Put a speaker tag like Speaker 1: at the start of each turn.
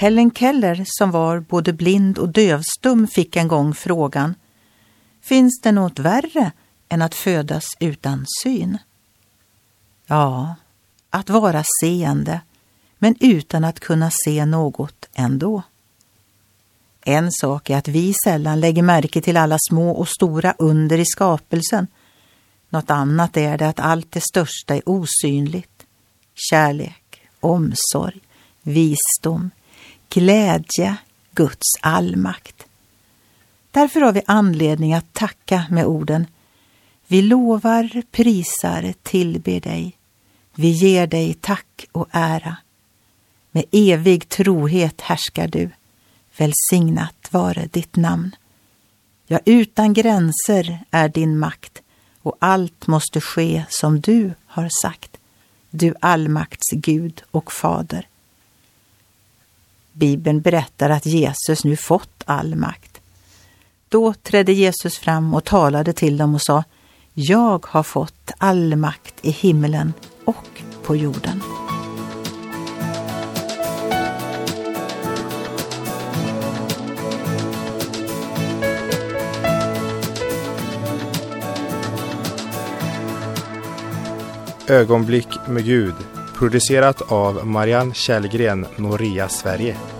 Speaker 1: Helen Keller, som var både blind och dövstum, fick en gång frågan Finns det något värre än att födas utan syn? Ja, att vara seende, men utan att kunna se något ändå. En sak är att vi sällan lägger märke till alla små och stora under i skapelsen. Något annat är det att allt det största är osynligt. Kärlek, omsorg, visdom, glädje, Guds allmakt. Därför har vi anledning att tacka med orden Vi lovar, prisar, tillber dig. Vi ger dig tack och ära. Med evig trohet härskar du. Välsignat vare ditt namn. Ja, utan gränser är din makt och allt måste ske som du har sagt, du allmakts Gud och Fader. Bibeln berättar att Jesus nu fått all makt. Då trädde Jesus fram och talade till dem och sa Jag har fått all makt i himlen och på jorden.
Speaker 2: Ögonblick med Gud producerat av Marianne Källgren, Noria Sverige.